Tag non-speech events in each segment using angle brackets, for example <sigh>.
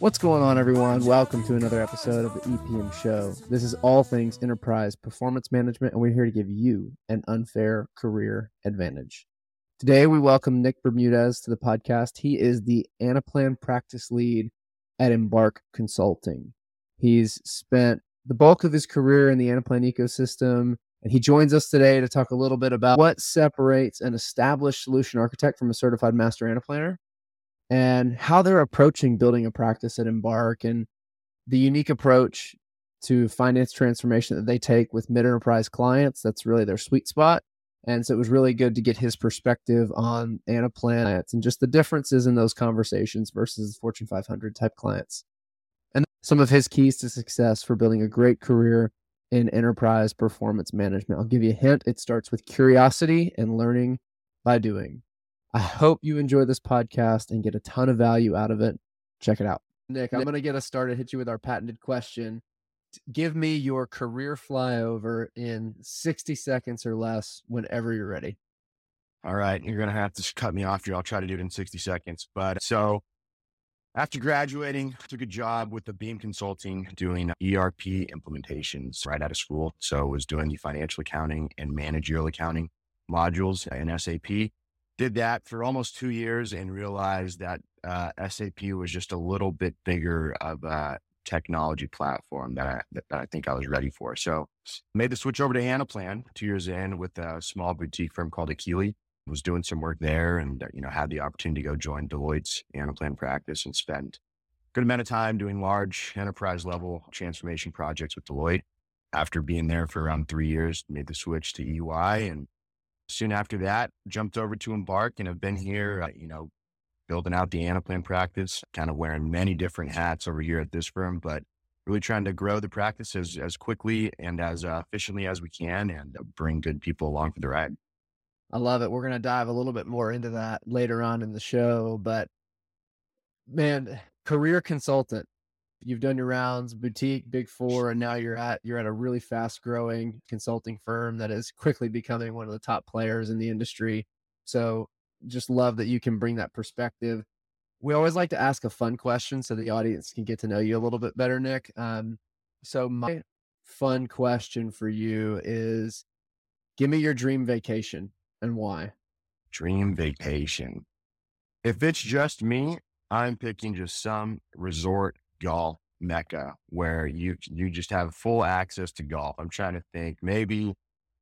What's going on, everyone? Welcome to another episode of the EPM Show. This is all things enterprise performance management, and we're here to give you an unfair career advantage. Today, we welcome Nick Bermudez to the podcast. He is the Anaplan practice lead at Embark Consulting. He's spent the bulk of his career in the Anaplan ecosystem, and he joins us today to talk a little bit about what separates an established solution architect from a certified master Anaplanner and how they're approaching building a practice at Embark and the unique approach to finance transformation that they take with mid enterprise clients. That's really their sweet spot. And so it was really good to get his perspective on Anaplan and just the differences in those conversations versus Fortune 500 type clients. And some of his keys to success for building a great career in enterprise performance management. I'll give you a hint. It starts with curiosity and learning by doing. I hope you enjoy this podcast and get a ton of value out of it. Check it out. Nick, I'm going to get us started, hit you with our patented question. Give me your career flyover in 60 seconds or less whenever you're ready. All right. You're going to have to cut me off here. I'll try to do it in 60 seconds. But so after graduating, took a job with the Beam Consulting doing ERP implementations right out of school. So I was doing the financial accounting and managerial accounting modules in SAP did that for almost two years and realized that uh, SAP was just a little bit bigger of a technology platform that I, that, I think I was ready for. So made the switch over to Anaplan two years in with a small boutique firm called Akili. Was doing some work there and, you know, had the opportunity to go join Deloitte's Anaplan practice and spend a good amount of time doing large enterprise level transformation projects with Deloitte. After being there for around three years, made the switch to EY and soon after that, jumped over to Embark and have been here, uh, you know, building out the Anaplan practice, kind of wearing many different hats over here at this firm, but really trying to grow the practice as, as quickly and as uh, efficiently as we can and uh, bring good people along for the ride. I love it. We're going to dive a little bit more into that later on in the show, but man, career consultant, you've done your rounds, boutique, big four, and now you're at you're at a really fast growing consulting firm that is quickly becoming one of the top players in the industry. So just love that you can bring that perspective. We always like to ask a fun question so the audience can get to know you a little bit better, Nick. Um, so my fun question for you is give me your dream vacation and why. Dream vacation. If it's just me, I'm picking just some resort golf mecca where you you just have full access to golf. I'm trying to think maybe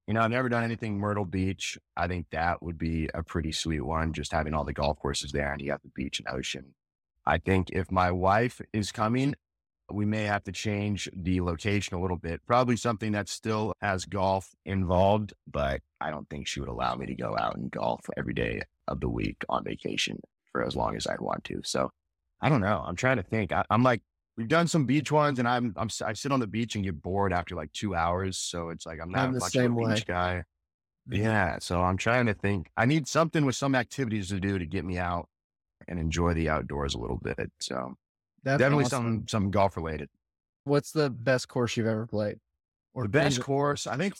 you know I've never done anything Myrtle Beach. I think that would be a pretty sweet one, just having all the golf courses there and you have the beach and ocean. I think if my wife is coming, we may have to change the location a little bit. Probably something that still has golf involved, but I don't think she would allow me to go out and golf every day of the week on vacation for as long as I'd want to. So I don't know. I'm trying to think. I, am like, we've done some beach ones, and I'm, I'm, I sit on the beach and get bored after like two hours. So it's like I'm not I'm the much same of a way. beach guy. Mhm. Yeah. So I'm trying to think. I need something with some activities to do to get me out and enjoy the outdoors a little bit. So That's definitely awesome. some some golf related. What's the best course you've ever played? Or the best course, I think.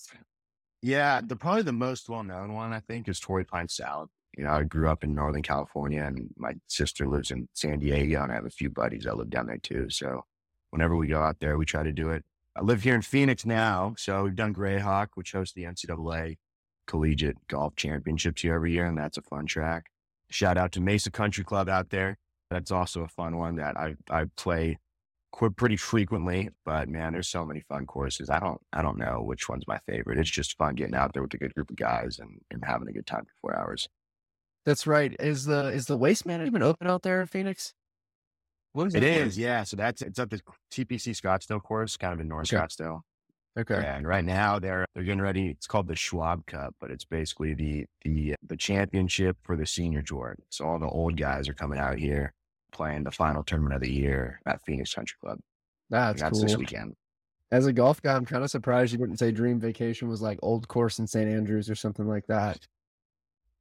Yeah, the probably the most well known one I think is Torrey Pine Salad. You know, I grew up in Northern California, and my sister lives in San Diego, and I have a few buddies that live down there too. So whenever we go out there, we try to do it. I live here in Phoenix now, so we've done Grayhawk, which hosts the NCAA Collegiate Golf Championships here every year, and that's a fun track. Shout out to Mesa Country Club out there. That's also a fun one that I I play qu- pretty frequently. But man, there's so many fun courses. I don't I don't know which one's my favorite. It's just fun getting out there with a good group of guys and, and having a good time for four hours. That's right. Is the is the waste management open out there in Phoenix? What is It is, course? yeah. So that's it's up the TPC Scottsdale course, kind of in North Okay. Scottsdale. Okay. And right now they're they're getting ready. It's called the Schwab Cup, but it's basically the the the championship for the senior tour. So all the old guys are coming out here playing the final tournament of the year at Phoenix Country Club. That's, That's cool. this weekend. As a golf guy, I'm kind of surprised you didn't say dream vacation was like old course in St. Andrews or something like that.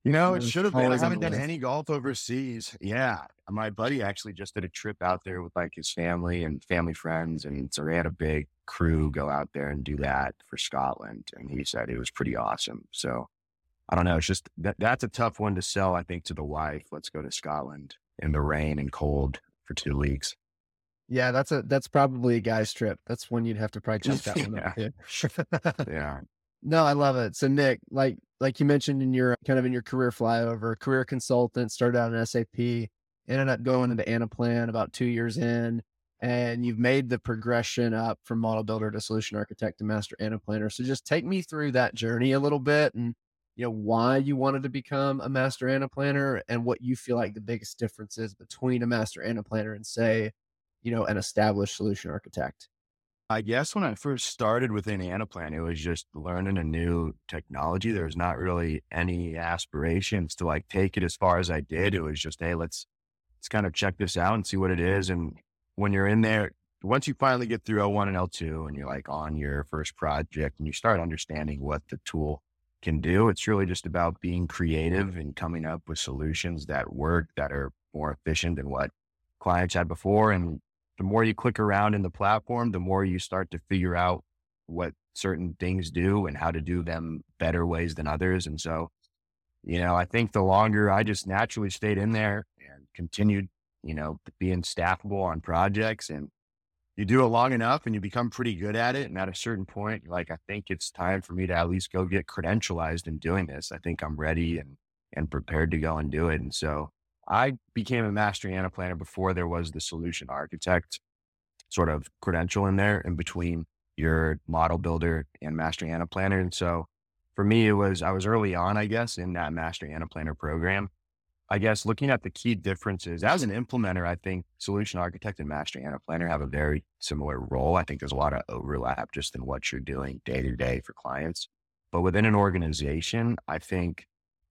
You know, it should have been. I haven't done any golf overseas. Yeah. My buddy actually just did a trip out there with like his family and family friends. And so they had a big crew go out there and do that for Scotland. And he said it was pretty awesome. So I don't know. It's just that that's a tough one to sell, I think, to the wife. Let's go to Scotland in the rain and cold for two weeks. Yeah, that's a that's probably a guy's trip. That's when you'd have to probably <laughs> check that one yeah. yeah. <laughs> No, I love it. So Nick, like like you mentioned in your kind of in your career flyover, career consultant, started out in SAP, ended up going into Anaplan about two years in, and you've made the progression up from model builder to solution architect to master Anaplanner. So just take me through that journey a little bit and you know why you wanted to become a master Anaplanner and what you feel like the biggest difference is between a master Anaplanner and say, you know, an established solution architect. I guess when I first started within Anaplan, it was just learning a new technology. There was not really any aspirations to like take it as far as I did. It was just, hey, let's let's kind of check this out and see what it is. And when you're in there, once you finally get through L1 and L2 and you're like on your first project and you start understanding what the tool can do, it's really just about being creative and coming up with solutions that work that are more efficient than what clients had before. And the more you click around in the platform, the more you start to figure out what certain things do and how to do them better ways than others. And so, you know, I think the longer I just naturally stayed in there and continued, you know, being staffable on projects and you do it long enough and you become pretty good at it. And at a certain point, like, I think it's time for me to at least go get credentialized in doing this. I think I'm ready and, and prepared to go and do it. And so I became a master Anaplanner before there was the solution architect sort of credential in there in between your model builder and master Anaplanner. And so for me, it was, I was early on, I guess, in that master Anaplanner program. I guess looking at the key differences as an implementer, I think solution architect and master Anaplanner have a very similar role. I think there's a lot of overlap just in what you're doing day to day for clients. But within an organization, I think,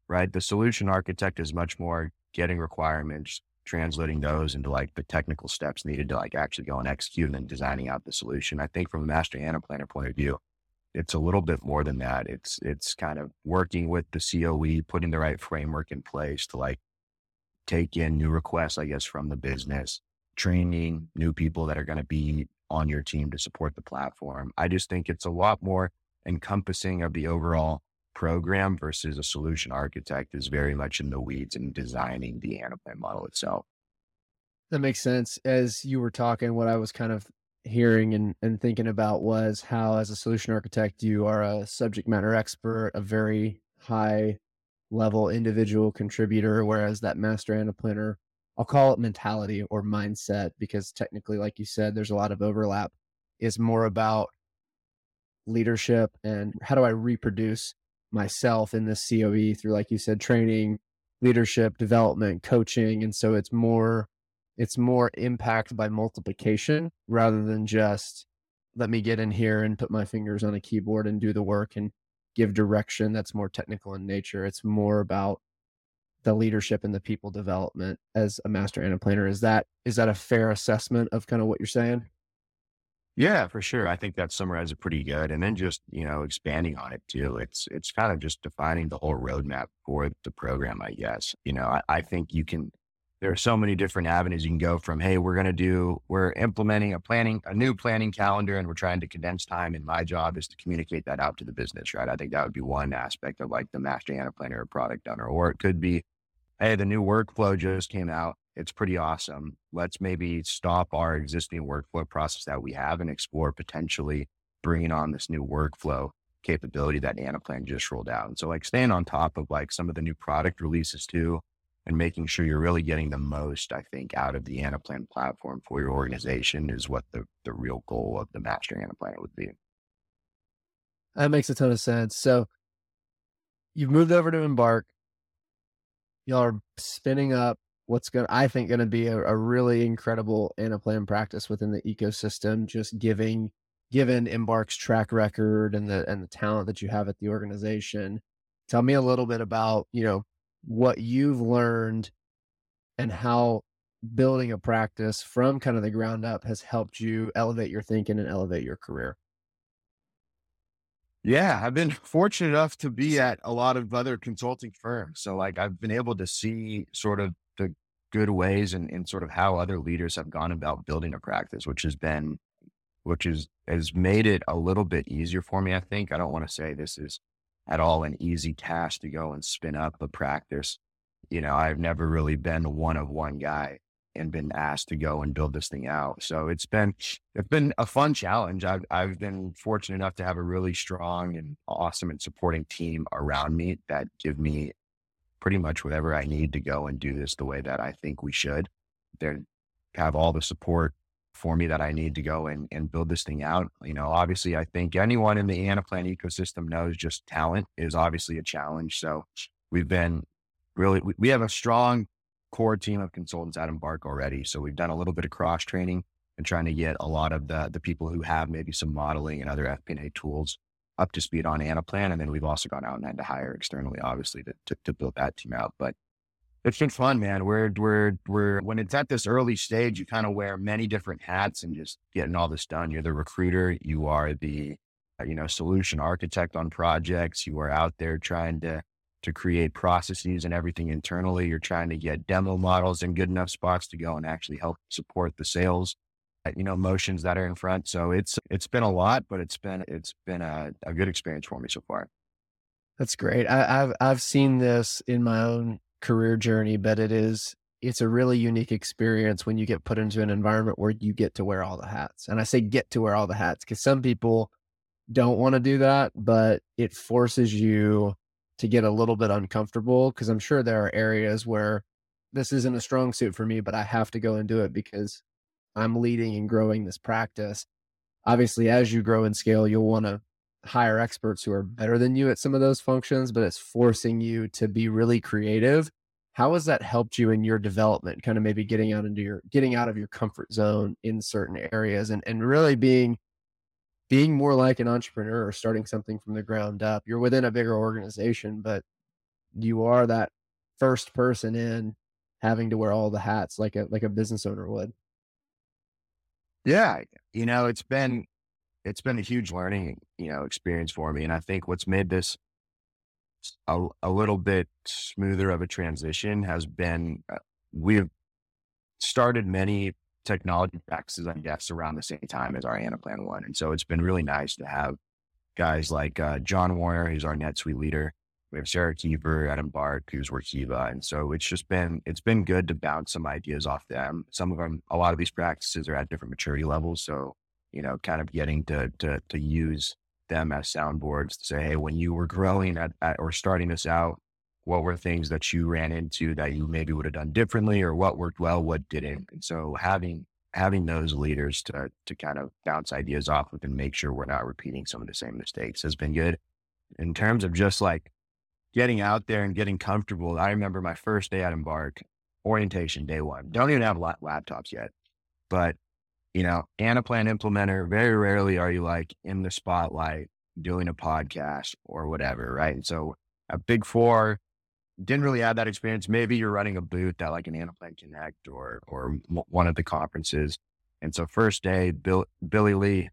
right, the solution architect is much more getting requirements, translating those into like the technical steps needed to like actually go and execute and then designing out the solution. I think from a master Anaplanner point of view, it's a little bit more than that. It's it's kind of working with the COE, putting the right framework in place to like take in new requests, I guess, from the business, training new people that are going to be on your team to support the platform. I just think it's a lot more encompassing of the overall program versus a solution architect is very much in the weeds and designing the Anaplan model itself. That makes sense. As you were talking, what I was kind of hearing and, and thinking about was how, as a solution architect, you are a subject matter expert, a very high level individual contributor, whereas that master Anaplanner, I'll call it mentality or mindset, because technically, like you said, there's a lot of overlap, is more about leadership and how do I reproduce myself in this COE through, like you said, training, leadership, development, coaching. And so it's more, it's more impact by multiplication rather than just let me get in here and put my fingers on a keyboard and do the work and give direction that's more technical in nature. It's more about the leadership and the people development as a master Anaplanner. Is that is that a fair assessment of kind of what you're saying? Yeah, for sure. I think that summarizes it pretty good. And then just, you know, expanding on it too. It's it's kind of just defining the whole roadmap for the program, I guess. You know, I, I think you can there are so many different avenues you can go from, hey, we're gonna do we're implementing a planning, a new planning calendar and we're trying to condense time. And my job is to communicate that out to the business, right? I think that would be one aspect of like the master planner or product owner. Or it could be, hey, the new workflow just came out it's pretty awesome. Let's maybe stop our existing workflow process that we have and explore potentially bringing on this new workflow capability that Anaplan just rolled out. And so like staying on top of like some of the new product releases too, and making sure you're really getting the most, I think, out of the Anaplan platform for your organization is what the, the real goal of the master Anaplan would be. That makes a ton of sense. So you've moved over to Embark. Y'all are spinning up what's going to I think going to be a, a, really incredible Anaplan practice within the ecosystem, just giving given Embark's track record and the and the talent that you have at the organization. Tell me a little bit about, you know, what you've learned and how building a practice from kind of the ground up has helped you elevate your thinking and elevate your career. Yeah, I've been <laughs> fortunate enough to be at a lot of other consulting firms. So like I've been able to see sort of good ways and, and sort of how other leaders have gone about building a practice, which has been, which is, has made it a little bit easier for me. I think I don't want to say this is at all an easy task to go and spin up a practice. You know, I've never really been one of one guy and been asked to go and build this thing out. So it's been it's been a fun challenge. I've I've been fortunate enough to have a really strong and awesome and supporting team around me that give me pretty much whatever I need to go and do this the way that I think we should. They have all the support for me that I need to go and, and build this thing out. You know, obviously, I think anyone in the Anaplan ecosystem knows just talent is obviously a challenge. So we've been really, we, we have a strong core team of consultants at Embark already. So we've done a little bit of cross training and trying to get a lot of the, the people who have maybe some modeling and other FP&A tools up to speed on Anaplan. And then we've also gone out and had to hire externally, obviously, to, to, to build that team out. But it's been fun, man. We're we're we're when it's at this early stage, you kind of wear many different hats and just getting all this done. You're the recruiter, you are the uh, you know solution architect on projects. You are out there trying to to create processes and everything internally. You're trying to get demo models in good enough spots to go and actually help support the sales Uh, you know motions that are in front. So it's it's been a lot, but it's been it's been a, a good experience for me so far. That's great. I, I've I've seen this in my own career journey, but it is it's a really unique experience when you get put into an environment where you get to wear all the hats. And I say get to wear all the hats because some people don't want to do that, but it forces you to get a little bit uncomfortable because I'm sure there are areas where this isn't a strong suit for me, but I have to go and do it because I'm leading and growing this practice. Obviously, as you grow and scale, you'll want to hire experts who are better than you at some of those functions, but it's forcing you to be really creative. How has that helped you in your development? Kind of maybe getting out into your getting out of your comfort zone in certain areas and, and really being being more like an entrepreneur or starting something from the ground up. You're within a bigger organization, but you are that first person in having to wear all the hats like a like a business owner would. Yeah, you know, it's been it's been a huge learning, you know, experience for me. And I think what's made this a, a little bit smoother of a transition has been uh, we've started many technology practices, I guess, around the same time as our Anaplan one. And so it's been really nice to have guys like uh, John Warner, who's our NetSuite leader. We have Sarah Keeper Adam Embark, who's Workiva. And so it's just been, it's been good to bounce some ideas off them. Some of them, a lot of these practices are at different maturity levels. So you know, kind of getting to to to use them as soundboards to say, hey, when you were growing at, at or starting this out, what were things that you ran into that you maybe would have done differently, or what worked well, what didn't? And so having having those leaders to to kind of bounce ideas off of and make sure we're not repeating some of the same mistakes has been good. In terms of just like getting out there and getting comfortable, I remember my first day at Embark, orientation day one. Don't even have laptops yet, but you know, Anaplan implementer, very rarely are you like in the spotlight doing a podcast or whatever, right? And so a big four didn't really have that experience. Maybe you're running a booth at like an Anaplan Connect or or one of the conferences. And so first day, Bill, Billy Lee,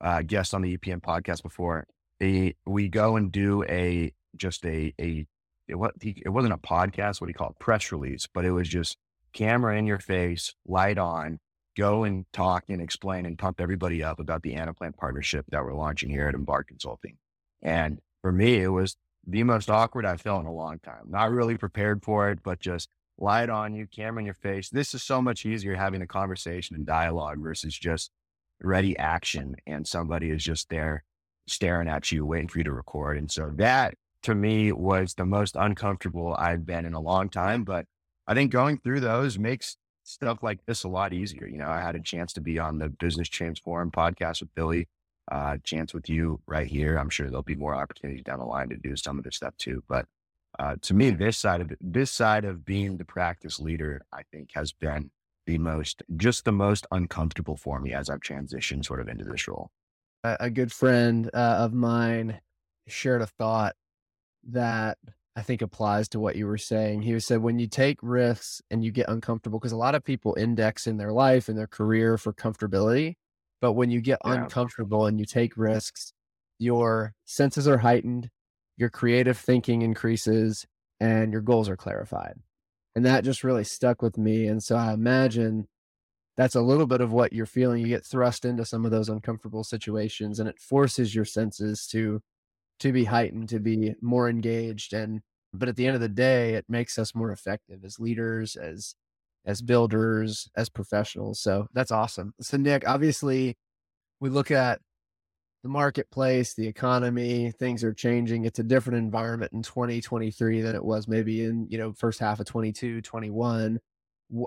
uh, guest on the EPM podcast before, he, we go and do a just a a it, what it wasn't a podcast, what he called press release, but it was just camera in your face, light on, go and talk and explain and pump everybody up about the Anaplan partnership that we're launching here at Embark Consulting. And for me, it was the most awkward I've felt in a long time. Not really prepared for it, but just light on you, camera in your face. This is so much easier having a conversation and dialogue versus just ready action and somebody is just there staring at you, waiting for you to record. And so that to me was the most uncomfortable I've been in a long time. But I think going through those makes stuff like this a lot easier. You know, I had a chance to be on the Business Transform podcast with Billy, uh, chance with you right here. I'm sure there'll be more opportunities down the line to do some of this stuff too. But uh, to me, this side of this side of being the practice leader, I think has been the most, just the most uncomfortable for me as I've transitioned sort of into this role. A, a good friend uh, of mine shared a thought that I think applies to what you were saying. He said when you take risks and you get uncomfortable, because a lot of people index in their life and their career for comfortability. But when you get yeah. uncomfortable and you take risks, your senses are heightened, your creative thinking increases, and your goals are clarified. And that just really stuck with me. And so I imagine that's a little bit of what you're feeling. You get thrust into some of those uncomfortable situations and it forces your senses to to be heightened, to be more engaged. And, but at the end of the day, it makes us more effective as leaders, as as builders, as professionals. So that's awesome. So Nick, obviously we look at the marketplace, the economy, things are changing. It's a different environment in 2023 than it was maybe in, you know, first half of 22, 21.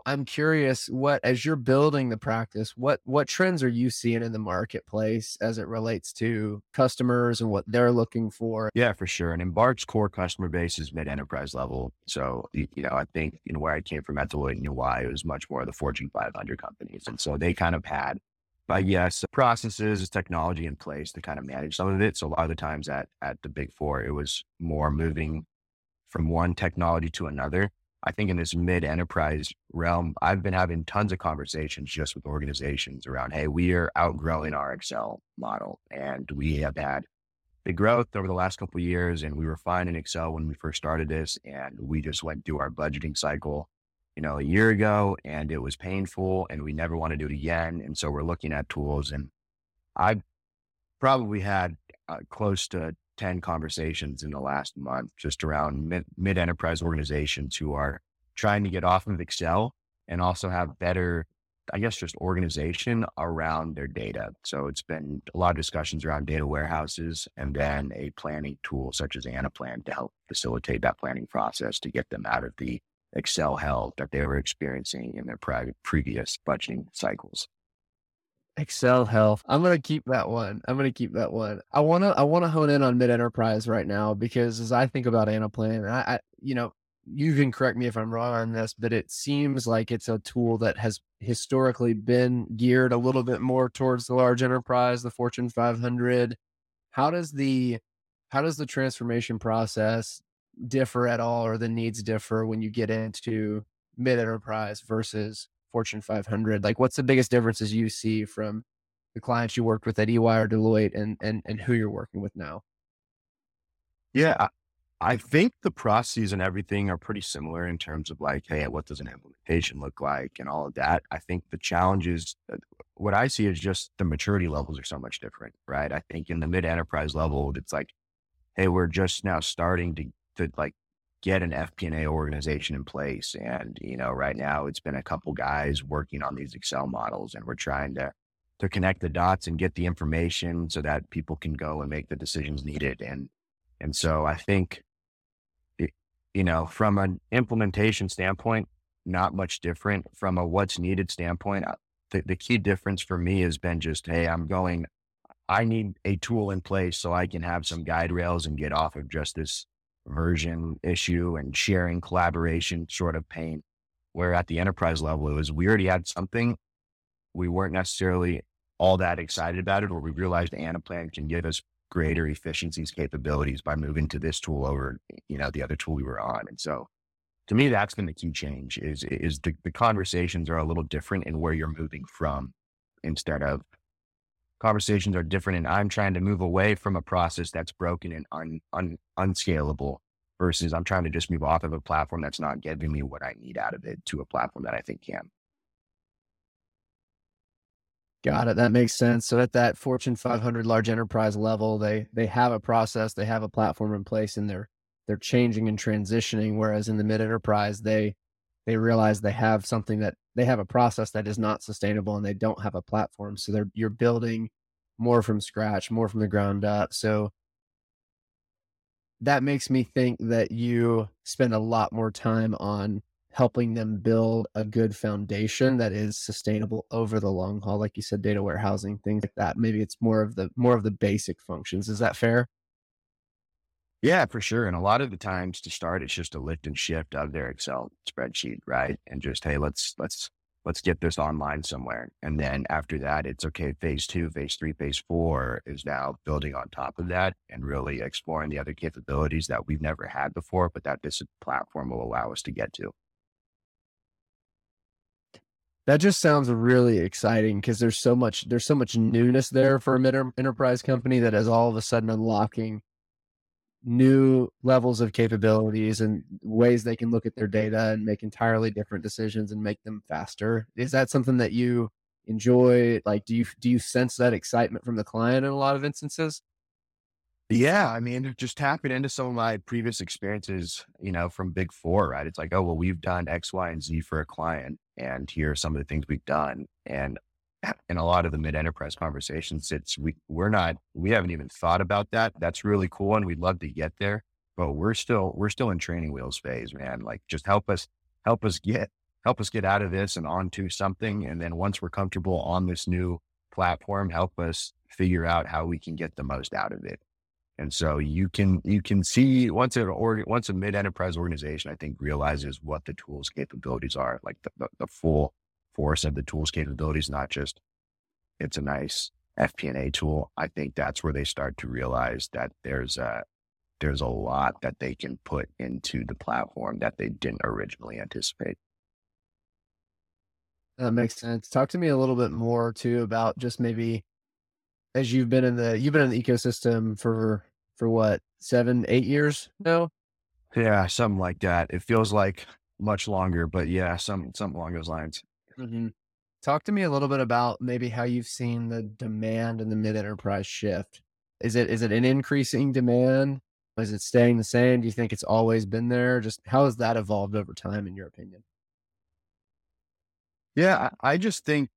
I'm curious what as you're building the practice, what what trends are you seeing in the marketplace as it relates to customers and what they're looking for? Yeah, for sure. And Embark's core customer base is mid enterprise level. So you know, I think you know where I came from at Deloitte and EY, it was much more of the Fortune 500 companies, and so they kind of had, but yes, processes, technology in place to kind of manage some of it. So a lot of the times at at the Big Four, it was more moving from one technology to another I think in this mid enterprise realm, I've been having tons of conversations just with organizations around, hey, we are outgrowing our Excel model and we have had big growth over the last couple years. And we were fine in Excel when we first started this. And we just went through our budgeting cycle, you know, a year ago and it was painful and we never want to do it again. And so we're looking at tools and I've probably had uh, close to 10 conversations in the last month just around mid enterprise organizations who are trying to get off of Excel and also have better, I guess, just organization around their data. So it's been a lot of discussions around data warehouses and then a planning tool such as Anaplan to help facilitate that planning process to get them out of the Excel hell that they were experiencing in their previous budgeting cycles. Excel health. I'm gonna keep that one. I'm gonna keep that one. I wanna I wanna hone in on mid enterprise right now because as I think about Anaplan, I, I you know you can correct me if I'm wrong on this, but it seems like it's a tool that has historically been geared a little bit more towards the large enterprise, the Fortune 500. How does the how does the transformation process differ at all, or the needs differ when you get into mid enterprise versus Fortune 500? Like, what's the biggest differences you see from the clients you worked with at EY or Deloitte, and and and who you're working with now? Yeah, I think the processes and everything are pretty similar in terms of like, hey, what does an implementation look like and all of that. I think the challenges, uh, what I see is just the maturity levels are so much different, right? I think in the mid enterprise level, it's like, hey, we're just now starting to to like get an FP&A organization in place. And, you know, right now it's been a couple guys working on these Excel models and we're trying to, to connect the dots and get the information so that people can go and make the decisions needed. And, and so I think, it, you know, from an implementation standpoint, not much different from a what's needed standpoint. Uh, the, the key difference for me has been just, Hey, I'm going, I need a tool in place so I can have some guide rails and get off of just this version issue and sharing collaboration sort of pain. Where at the enterprise level, it was we already had something. We weren't necessarily all that excited about it, or we realized Anaplan can give us greater efficiencies capabilities by moving to this tool over, you know, the other tool we were on. And so to me, that's been the key change is, is the, the conversations are a little different in where you're moving from instead of conversations are different and I'm trying to move away from a process that's broken and un, un, unscalable versus I'm trying to just move off of a platform that's not giving me what I need out of it to a platform that I think can. Got it. That makes sense. So at that Fortune 500 large enterprise level, they they have a process, they have a platform in place, and they're they're changing and transitioning. Whereas in the mid enterprise, they they realize they have something that they have a process that is not sustainable and they don't have a platform. So they're you're building more from scratch, more from the ground up. So that makes me think that you spend a lot more time on helping them build a good foundation that is sustainable over the long haul like you said data warehousing things like that maybe it's more of the more of the basic functions is that fair yeah for sure and a lot of the times to start it's just a lift and shift of their excel spreadsheet right and just hey let's let's let's get this online somewhere. And then after that, it's okay. Phase two, phase three, phase four is now building on top of that and really exploring the other capabilities that we've never had before, but that this platform will allow us to get to. That just sounds really exciting because there's so much there's so much newness there for a mid enterprise company that is all of a sudden unlocking new levels of capabilities and ways they can look at their data and make entirely different decisions and make them faster. Is that something that you enjoy? Like, do you do you sense that excitement from the client in a lot of instances? Yeah, I mean, just tapping into some of my previous experiences, you know, from Big Four, right? It's like, oh, well, we've done X, Y, and Z for a client, and here are some of the things we've done. And in a lot of the mid enterprise conversations, it's we we're not we haven't even thought about that. That's really cool, and we'd love to get there, but we're still we're still in training wheels phase, man. Like, just help us help us get help us get out of this and onto something, and then once we're comfortable on this new platform, help us figure out how we can get the most out of it. And so you can you can see once an or, once a mid enterprise organization, I think, realizes what the tools capabilities are, like the, the, the full force of the tools capabilities, not just it's a nice FP&A tool. I think that's where they start to realize that there's a there's a lot that they can put into the platform that they didn't originally anticipate. That makes sense. Talk to me a little bit more too about just maybe as you've been in the you've been in the ecosystem for for what seven eight years now yeah something like that it feels like much longer but yeah some something along those lines mm-hmm. talk to me a little bit about maybe how you've seen the demand in the mid enterprise shift is it is it an increasing demand is it staying the same do you think it's always been there just how has that evolved over time in your opinion yeah i just think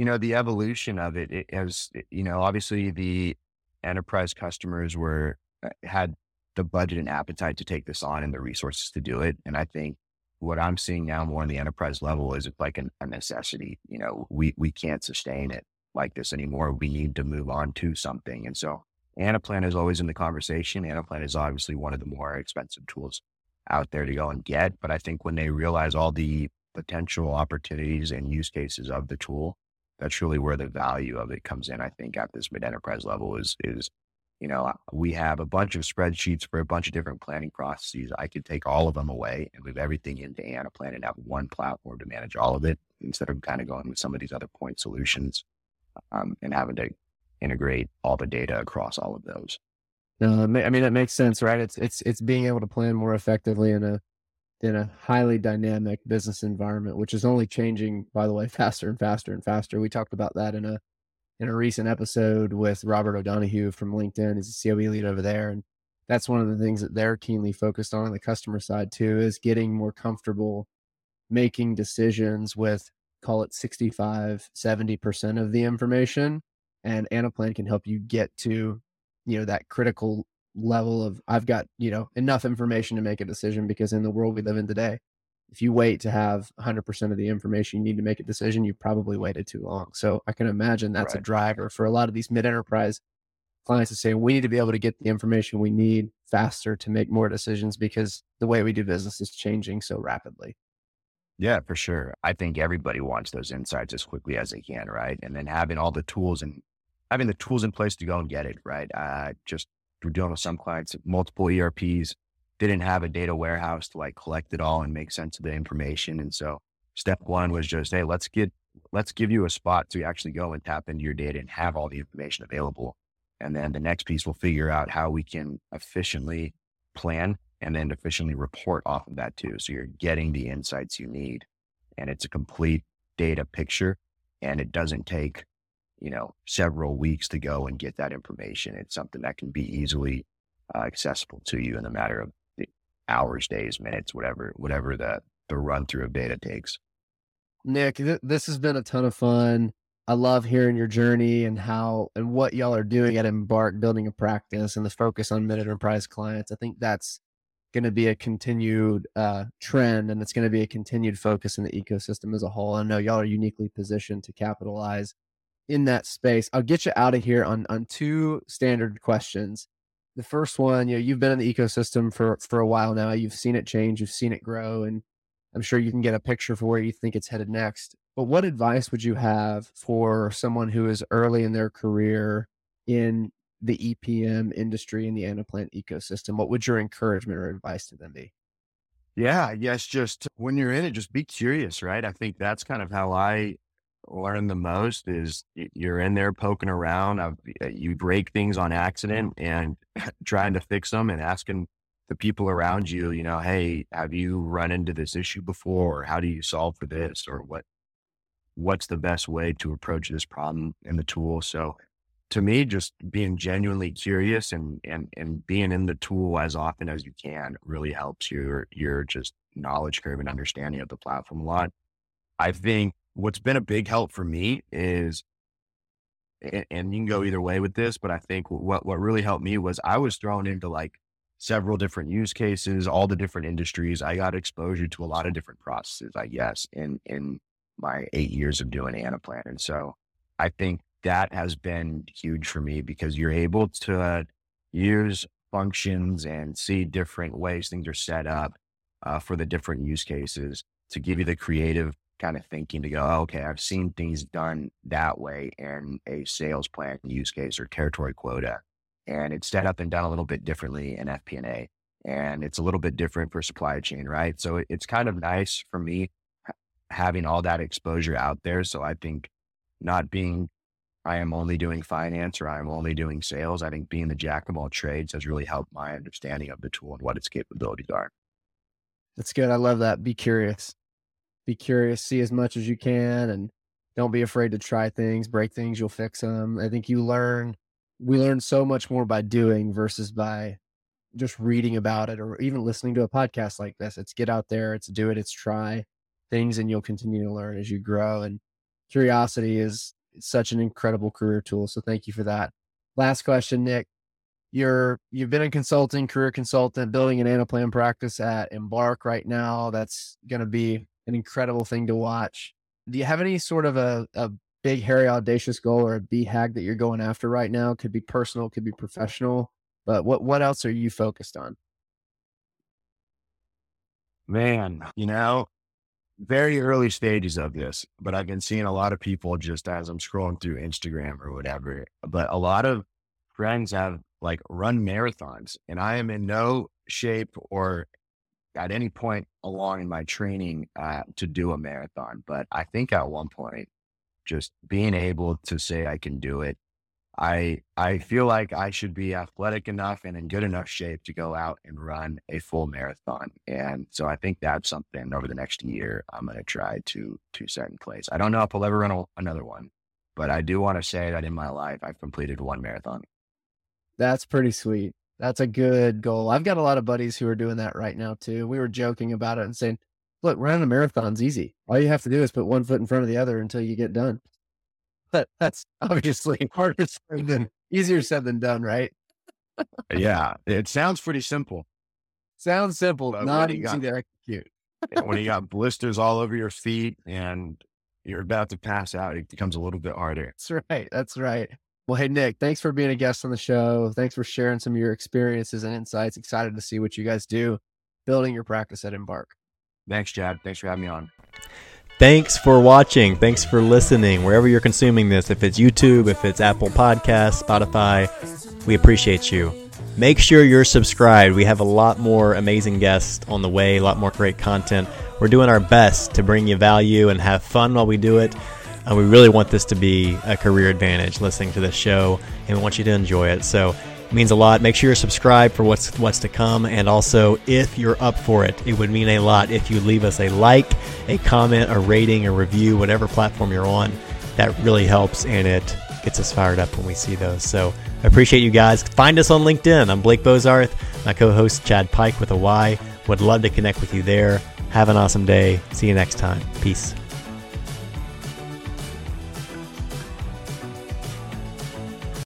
you know, the evolution of it, it has, you know, obviously the enterprise customers were, uh, had the budget and appetite to take this on and the resources to do it. And I think what I'm seeing now more on the enterprise level is it's like an, a necessity. You know, we, we can't sustain it like this anymore. We need to move on to something. And so Anaplan is always in the conversation. Anaplan is obviously one of the more expensive tools out there to go and get. But I think when they realize all the potential opportunities and use cases of the tool, that's really where the value of it comes in. I think at this mid enterprise level is is you know we have a bunch of spreadsheets for a bunch of different planning processes. I could take all of them away and move everything into Anaplan and have one platform to manage all of it instead of kind of going with some of these other point solutions um, and having to integrate all the data across all of those. No, I mean it makes sense, right? It's it's it's being able to plan more effectively in a in a highly dynamic business environment, which is only changing, by the way, <laughs> faster and faster and faster. We talked about that in a in a recent episode with Robert O'Donohue from LinkedIn. He's a COE lead over there, and that's one of the things that they're keenly focused on on the customer side too, is getting more comfortable making decisions with call it 65 70% of the information and anaplan can help you get to you know that critical level of I've got, you know, enough information to make a decision because in the world we live in today, if you wait to have 100% of the information you need to make a decision, you probably waited too long. So I can imagine that's right. a driver for a lot of these mid enterprise clients to say, we need to be able to get the information we need faster to make more decisions because the way we do business is changing so rapidly. Yeah, for sure. I think everybody wants those insights as quickly as they can, right? And then having all the tools and having the tools in place to go and get it, right? Uh, just we're dealing with some clients, multiple ERPs, didn't have a data warehouse to like collect it all and make sense of the information. And so step one was just, hey, let's get, let's give you a spot to actually go and tap into your data and have all the information available. And then the next piece, we'll figure out how we can efficiently plan and then efficiently report off of that too. So you're getting the insights you need and it's a complete data picture and it doesn't take you know, several weeks to go and get that information. It's something that can be easily uh, accessible to you in a matter of hours, days, minutes, whatever, whatever the, the run through of data takes. Nick, th- this has been a ton of fun. I love hearing your journey and how and what y'all are doing at Embark, building a practice and the focus on mid enterprise clients. I think that's going to be a continued uh, trend and it's going to be a continued focus in the ecosystem as a whole. I know y'all are uniquely positioned to capitalize in that space. I'll get you out of here on on two standard questions. The first one, you know, you've been in the ecosystem for for a while now. You've seen it change, you've seen it grow, and I'm sure you can get a picture for where you think it's headed next. But what advice would you have for someone who is early in their career in the EPM industry in the Anaplan ecosystem? What would your encouragement or advice to them be? Yeah, yes, just when you're in it, just be curious, right? I think that's kind of how I learn the most is you're in there poking around. I've, you break things on accident and <laughs> trying to fix them and asking the people around you, you know, hey, have you run into this issue before? Or how do you solve for this? Or what, what's the best way to approach this problem in the tool? So to me, just being genuinely curious and and and being in the tool as often as you can really helps your your just knowledge curve and understanding of the platform a lot. I think what's been a big help for me is and, and you can go either way with this, but I think what what really helped me was I was thrown into like several different use cases, all the different industries. I got exposure to a lot of different processes, I guess, in in my eight years of doing Anaplan. And so I think that has been huge for me because you're able to use functions and see different ways things are set up uh, for the different use cases to give you the creative kind of thinking to go, oh, okay, I've seen things done that way in a sales plan use case or territory quota. And it's set up and done a little bit differently in FP&A. And it's a little bit different for supply chain, right? So it's kind of nice for me having all that exposure out there. So I think not being, I am only doing finance or I'm only doing sales. I think being the jack of all trades has really helped my understanding of the tool and what its capabilities are. That's good. I love that. Be curious be curious, see as much as you can, and don't be afraid to try things, break things, you'll fix them. I think you learn, we learn so much more by doing versus by just reading about it or even listening to a podcast like this. It's get out there, it's do it, it's try things, and you'll continue to learn as you grow. And curiosity is such an incredible career tool. So thank you for that. Last question, Nick. You're you've been a consulting, career consultant, building an Anaplan practice at Embark right now. That's going to be an incredible thing to watch. Do you have any sort of a, a big, hairy, audacious goal or a BHAG that you're going after right now? Could be personal, could be professional, but what, what else are you focused on? Man, you know, very early stages of this, but I've been seeing a lot of people just as I'm scrolling through Instagram or whatever. But a lot of friends have like run marathons, and I am in no shape or at any point along in my training uh, to do a marathon, but I think at one point, just being able to say I can do it, I I feel like I should be athletic enough and in good enough shape to go out and run a full marathon. And so I think that's something over the next year I'm going to try to to set in place. I don't know if I'll ever run a, another one, but I do want to say that in my life I've completed one marathon. That's pretty sweet. That's a good goal. I've got a lot of buddies who are doing that right now too. We were joking about it and saying, look, running a marathon's easy. All you have to do is put one foot in front of the other until you get done. But that's <laughs> obviously harder said than easier said than done, right? yeah, it sounds pretty simple. Sounds simple, but not easy got, to execute. when you <laughs> got blisters all over your feet and you're about to pass out, it becomes a little bit harder. That's right. That's right. Well, hey, Nick, thanks for being a guest on the show. Thanks for sharing some of your experiences and insights. Excited to see what you guys do building your practice at Embark. Thanks, Chad. Thanks for having me on. Thanks for watching. Thanks for listening. Wherever you're consuming this, if it's YouTube, if it's Apple Podcasts, Spotify, we appreciate you. Make sure you're subscribed. We have a lot more amazing guests on the way, a lot more great content. We're doing our best to bring you value and have fun while we do it. And we really want this to be a career advantage listening to this show, and we want you to enjoy it. So it means a lot. Make sure you're subscribed for what's what's to come, and also if you're up for it, it would mean a lot if you leave us a like, a comment, a rating, a review, whatever platform you're on. That really helps, and it gets us fired up when we see those. So I appreciate you guys. Find us on LinkedIn. I'm Blake Bozarth, my co-host Chad Pyke with a Y. Would love to connect with you there. Have an awesome day. See you next time. Peace.